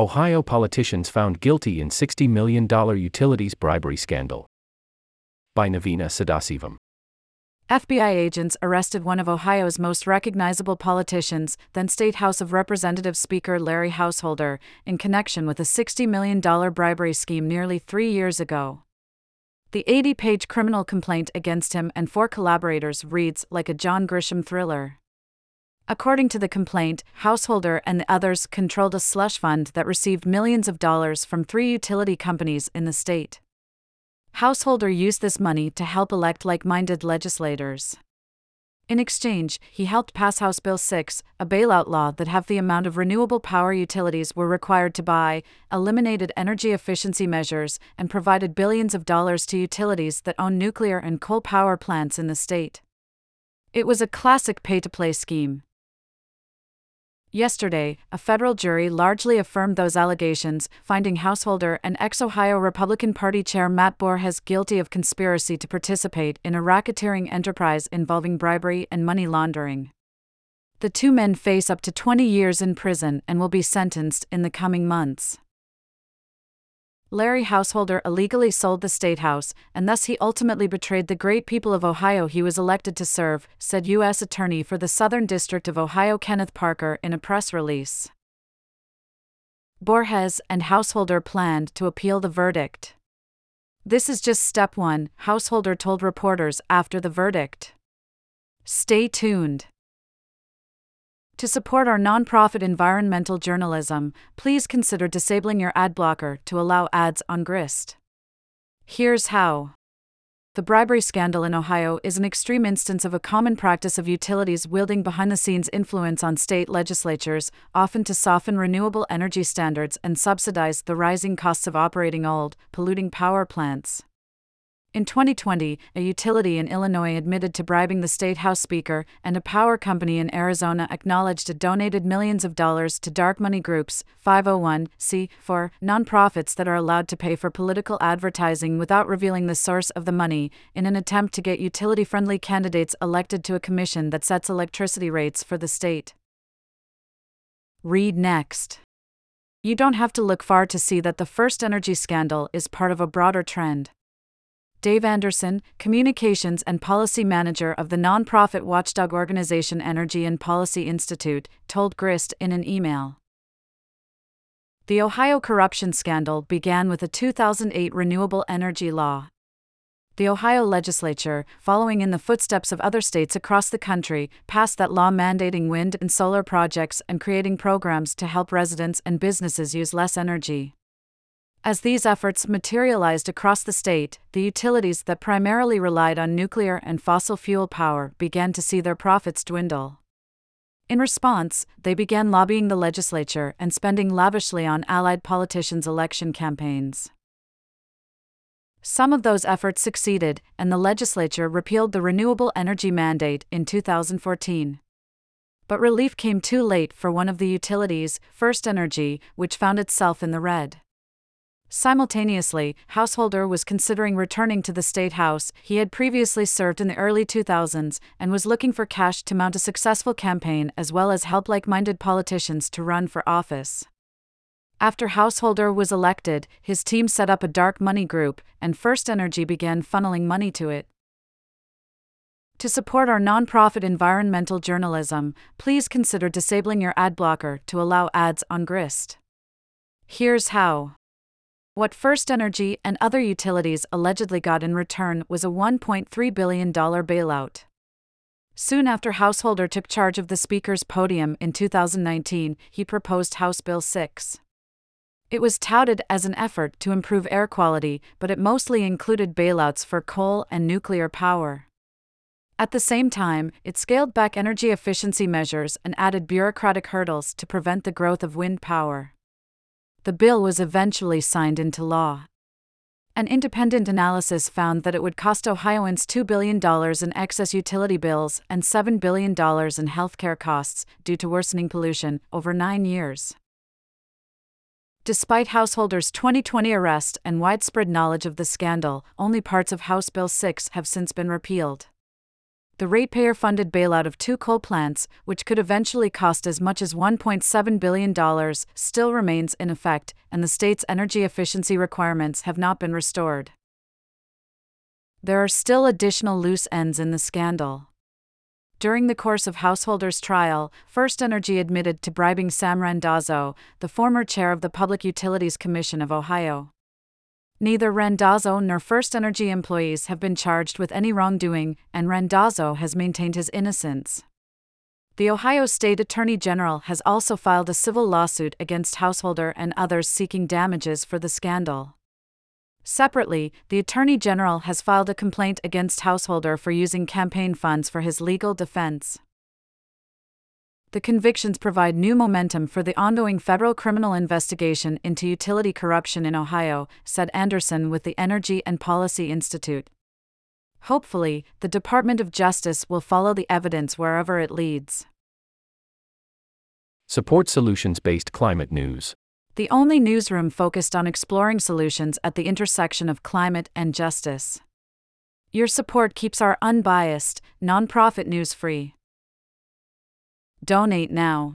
Ohio politicians found guilty in $60 million utilities bribery scandal. By Naveena Sadasivam. FBI agents arrested one of Ohio's most recognizable politicians, then State House of Representatives Speaker Larry Householder, in connection with a $60 million bribery scheme nearly three years ago. The 80 page criminal complaint against him and four collaborators reads like a John Grisham thriller. According to the complaint, Householder and the others controlled a slush fund that received millions of dollars from three utility companies in the state. Householder used this money to help elect like minded legislators. In exchange, he helped pass House Bill 6, a bailout law that half the amount of renewable power utilities were required to buy, eliminated energy efficiency measures, and provided billions of dollars to utilities that own nuclear and coal power plants in the state. It was a classic pay to play scheme. Yesterday, a federal jury largely affirmed those allegations, finding Householder and ex Ohio Republican Party Chair Matt Borges guilty of conspiracy to participate in a racketeering enterprise involving bribery and money laundering. The two men face up to 20 years in prison and will be sentenced in the coming months. Larry Householder illegally sold the State House, and thus he ultimately betrayed the great people of Ohio he was elected to serve, said U.S. Attorney for the Southern District of Ohio Kenneth Parker in a press release. Borges and Householder planned to appeal the verdict. This is just step one, Householder told reporters after the verdict. Stay tuned. To support our nonprofit environmental journalism, please consider disabling your ad blocker to allow ads on Grist. Here's how. The bribery scandal in Ohio is an extreme instance of a common practice of utilities wielding behind the scenes influence on state legislatures, often to soften renewable energy standards and subsidize the rising costs of operating old, polluting power plants. In 2020, a utility in Illinois admitted to bribing the state House Speaker, and a power company in Arizona acknowledged it donated millions of dollars to dark money groups, 501c4 nonprofits that are allowed to pay for political advertising without revealing the source of the money, in an attempt to get utility friendly candidates elected to a commission that sets electricity rates for the state. Read next. You don't have to look far to see that the first energy scandal is part of a broader trend. Dave Anderson, Communications and Policy Manager of the nonprofit watchdog organization Energy and Policy Institute, told Grist in an email. The Ohio corruption scandal began with a 2008 renewable energy law. The Ohio legislature, following in the footsteps of other states across the country, passed that law mandating wind and solar projects and creating programs to help residents and businesses use less energy. As these efforts materialized across the state, the utilities that primarily relied on nuclear and fossil fuel power began to see their profits dwindle. In response, they began lobbying the legislature and spending lavishly on allied politicians' election campaigns. Some of those efforts succeeded, and the legislature repealed the renewable energy mandate in 2014. But relief came too late for one of the utilities, First Energy, which found itself in the red. Simultaneously, Householder was considering returning to the State House. He had previously served in the early 2000s and was looking for cash to mount a successful campaign as well as help like minded politicians to run for office. After Householder was elected, his team set up a dark money group, and First Energy began funneling money to it. To support our nonprofit environmental journalism, please consider disabling your ad blocker to allow ads on Grist. Here's how. What First Energy and other utilities allegedly got in return was a $1.3 billion bailout. Soon after Householder took charge of the Speaker's podium in 2019, he proposed House Bill 6. It was touted as an effort to improve air quality, but it mostly included bailouts for coal and nuclear power. At the same time, it scaled back energy efficiency measures and added bureaucratic hurdles to prevent the growth of wind power the bill was eventually signed into law. An independent analysis found that it would cost Ohioans $2 billion in excess utility bills and $7 billion in healthcare costs due to worsening pollution over nine years. Despite householders' 2020 arrest and widespread knowledge of the scandal, only parts of House Bill 6 have since been repealed. The ratepayer funded bailout of two coal plants, which could eventually cost as much as $1.7 billion, still remains in effect, and the state's energy efficiency requirements have not been restored. There are still additional loose ends in the scandal. During the course of Householder's trial, First Energy admitted to bribing Sam Randazzo, the former chair of the Public Utilities Commission of Ohio. Neither Randazzo nor First Energy employees have been charged with any wrongdoing, and Randazzo has maintained his innocence. The Ohio State Attorney General has also filed a civil lawsuit against Householder and others seeking damages for the scandal. Separately, the Attorney General has filed a complaint against Householder for using campaign funds for his legal defense. The convictions provide new momentum for the ongoing federal criminal investigation into utility corruption in Ohio, said Anderson with the Energy and Policy Institute. Hopefully, the Department of Justice will follow the evidence wherever it leads. Support solutions based climate news. The only newsroom focused on exploring solutions at the intersection of climate and justice. Your support keeps our unbiased, nonprofit news free. Donate now.